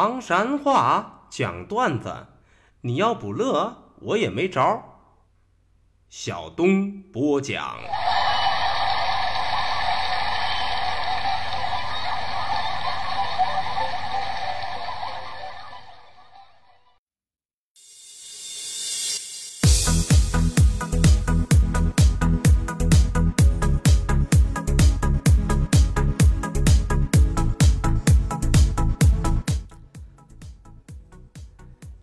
唐山话讲段子，你要不乐，我也没招。小东播讲。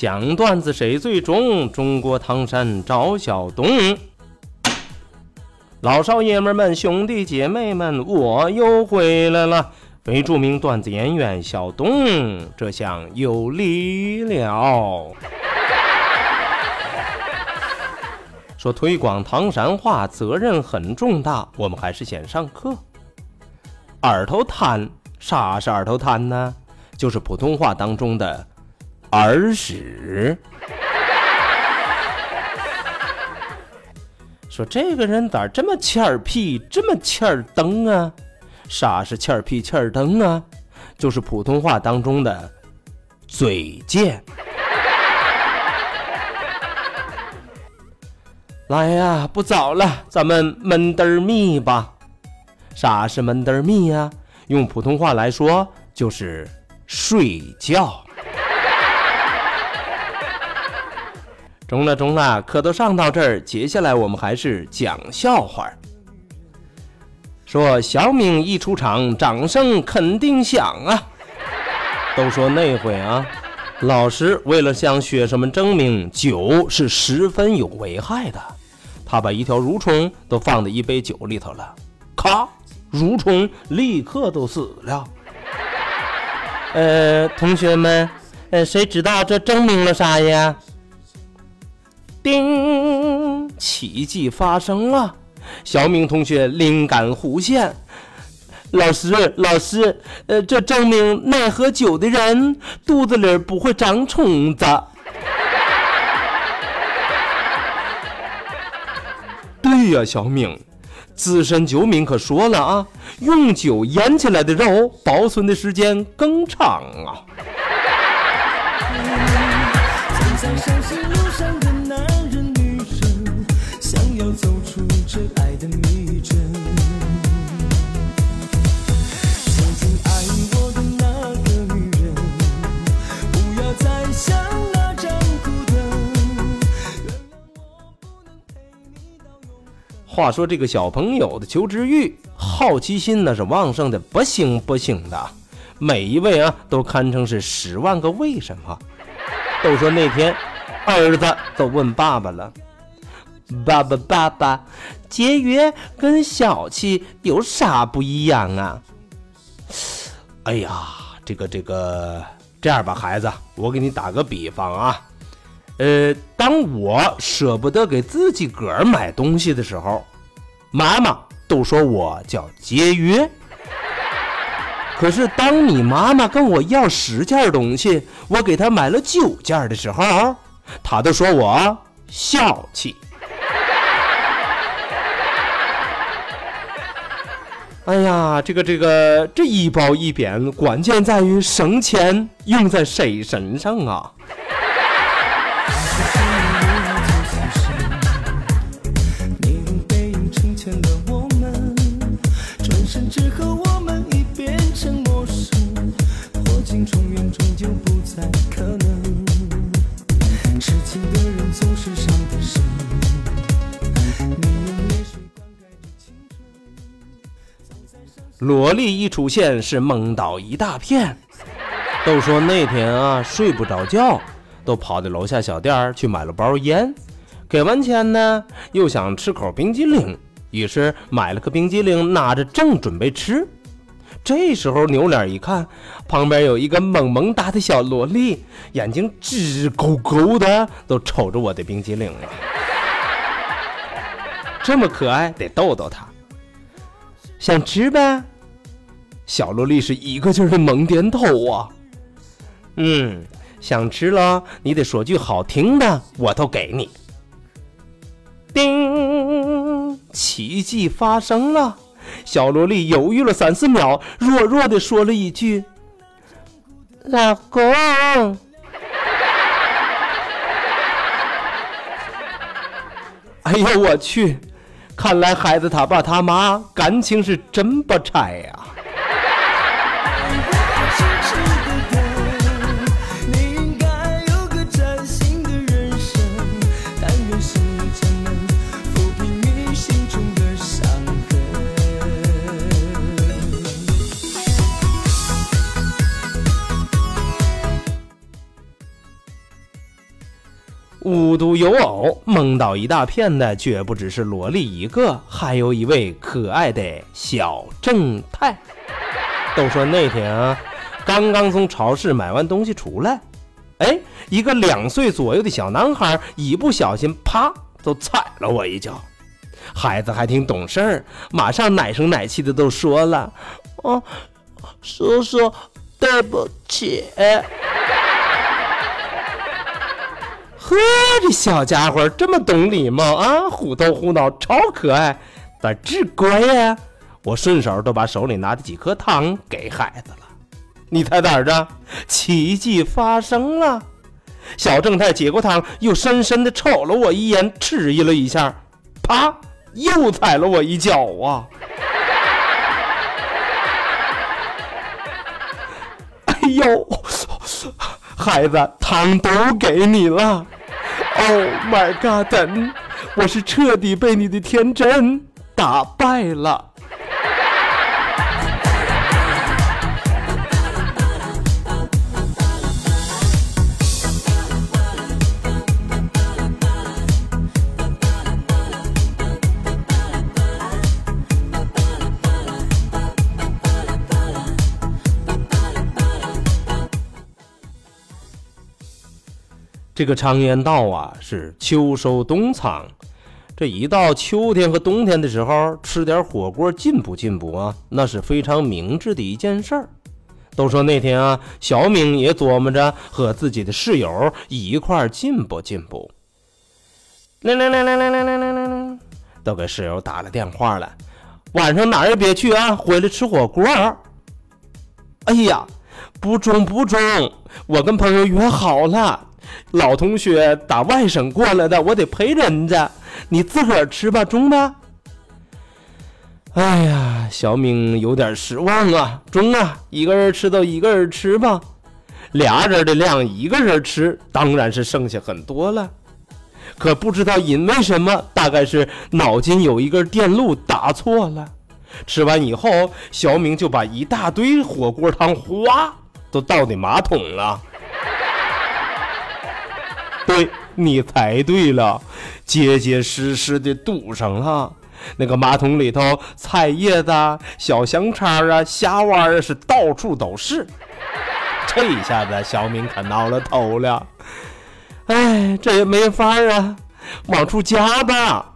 讲段子谁最中？中国唐山赵小东，老少爷们们、兄弟姐妹们，我又回来了。非著名段子演员小东，这下有理了。说推广唐山话责任很重大，我们还是先上课。二头瘫，啥是二头瘫呢？就是普通话当中的。耳屎，说这个人咋这么欠儿屁，这么欠儿灯啊？啥是欠儿屁欠儿灯啊？就是普通话当中的嘴贱。来呀，不早了，咱们闷得儿密吧。啥是闷得儿密呀？用普通话来说就是睡觉。中了中了，课都上到这儿，接下来我们还是讲笑话。说小明一出场，掌声肯定响啊！都说那回啊，老师为了向学生们证明酒是十分有危害的，他把一条蠕虫都放在一杯酒里头了，咔，蠕虫立刻都死了。呃，同学们，呃，谁知道这证明了啥呀？叮！奇迹发生了，小明同学灵感忽现。老师，老师，呃，这证明爱喝酒的人肚子里不会长虫子。对呀，小明，资深酒民可说了啊，用酒腌起来的肉保存的时间更长啊。话说这个小朋友的求知欲、好奇心那是旺盛的不行不行的，每一位啊都堪称是十万个为什么。都说那天儿子都问爸爸了：“爸爸爸爸，节约跟小气有啥不一样啊？”哎呀，这个这个，这样吧，孩子，我给你打个比方啊。呃，当我舍不得给自己个儿买东西的时候，妈妈都说我叫节约。可是当你妈妈跟我要十件东西，我给她买了九件的时候，她都说我小气。哎呀，这个这个，这一褒一贬，关键在于省钱用在谁身上啊？萝莉一出现是懵倒一大片，都说那天啊睡不着觉，都跑到楼下小店去买了包烟，给完钱呢又想吃口冰激凌，于是买了个冰激凌拿着正准备吃，这时候扭脸一看，旁边有一个萌萌哒的小萝莉，眼睛直勾勾的都瞅着我的冰激凌。了，这么可爱得逗逗她，想吃呗。小萝莉是一个劲儿的猛点头啊，嗯，想吃了，你得说句好听的，我都给你。叮，奇迹发生了，小萝莉犹豫了三四秒，弱弱的说了一句：“老公。哎呦我去！看来孩子他爸他妈感情是真不拆呀。无独有偶，梦到一大片的绝不只是萝莉一个，还有一位可爱的小正太。都说那天啊，刚刚从超市买完东西出来，哎，一个两岁左右的小男孩一不小心，啪，就踩了我一脚。孩子还挺懂事儿，马上奶声奶气的都说了：“哦，叔叔，对不起。”呵，这小家伙这么懂礼貌啊，虎头虎脑，超可爱，咋这乖呀？我顺手都把手里拿的几颗糖给孩子了。你猜咋着？奇迹发生了！小正太接过糖，又深深的瞅了我一眼，迟疑了一下，啪，又踩了我一脚啊！哎呦，孩子，糖都给你了。Oh my god！我是彻底被你的天真打败了。这个常言道啊，是秋收冬藏。这一到秋天和冬天的时候，吃点火锅进补进补啊，那是非常明智的一件事儿。都说那天啊，小敏也琢磨着和自己的室友一块儿进补进补。铃铃铃铃铃铃铃铃铃，都给室友打了电话了，晚上哪儿也别去啊，回来吃火锅。哎呀，不中不中，我跟朋友约好了。老同学打外省过来的，我得陪人家。你自个儿吃吧，中吧。哎呀，小敏有点失望啊，中啊，一个人吃都一个人吃吧。俩人的量，一个人吃当然是剩下很多了。可不知道因为什么，大概是脑筋有一根电路打错了。吃完以后，小敏就把一大堆火锅汤哗都倒进马桶了。你猜对了，结结实实的堵上了。那个马桶里头，菜叶子、小香肠啊、虾丸啊，是到处都是。这一下子，小敏可挠了头了。哎，这也没法啊，往出夹吧。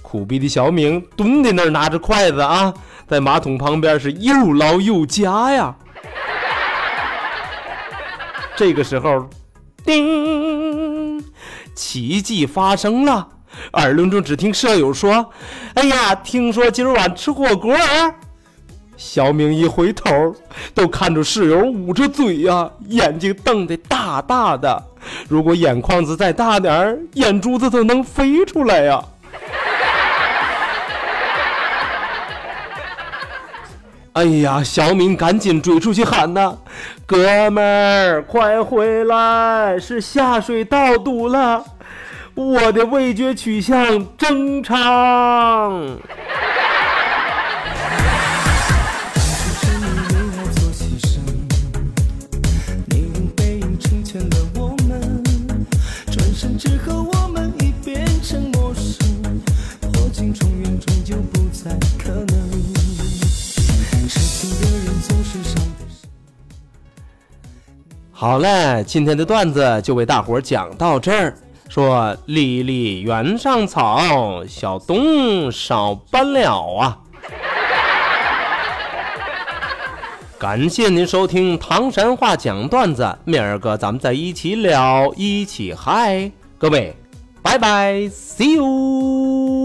苦逼的小敏蹲在那儿，拿着筷子啊，在马桶旁边是又捞又夹呀。这个时候，叮。奇迹发生了，耳轮中只听舍友说：“哎呀，听说今儿晚吃火锅。”小明一回头，都看着室友捂着嘴呀，眼睛瞪得大大的。如果眼眶子再大点儿，眼珠子都能飞出来呀！哎呀，小敏赶紧追出去喊呐：“哥们儿，快回来！是下水道堵了，我的味觉取向正常。”好嘞，今天的段子就为大伙儿讲到这儿。说离离原上草，小东少搬了啊！感谢您收听唐山话讲段子，明儿个咱们再一起聊，一起嗨，各位，拜拜，see you。